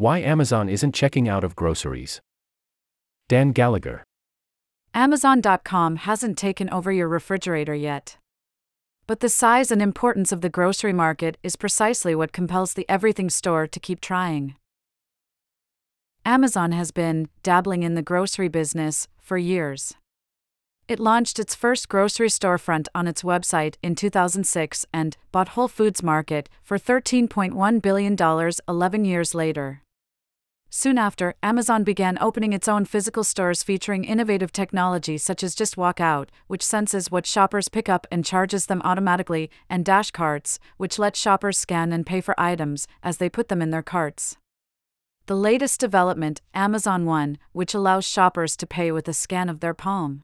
Why Amazon isn't checking out of groceries. Dan Gallagher. Amazon.com hasn't taken over your refrigerator yet. But the size and importance of the grocery market is precisely what compels the everything store to keep trying. Amazon has been dabbling in the grocery business for years. It launched its first grocery storefront on its website in 2006 and bought Whole Foods Market for $13.1 billion 11 years later. Soon after, Amazon began opening its own physical stores featuring innovative technology such as Just Walk Out, which senses what shoppers pick up and charges them automatically, and Dash Carts, which let shoppers scan and pay for items as they put them in their carts. The latest development, Amazon One, which allows shoppers to pay with a scan of their palm.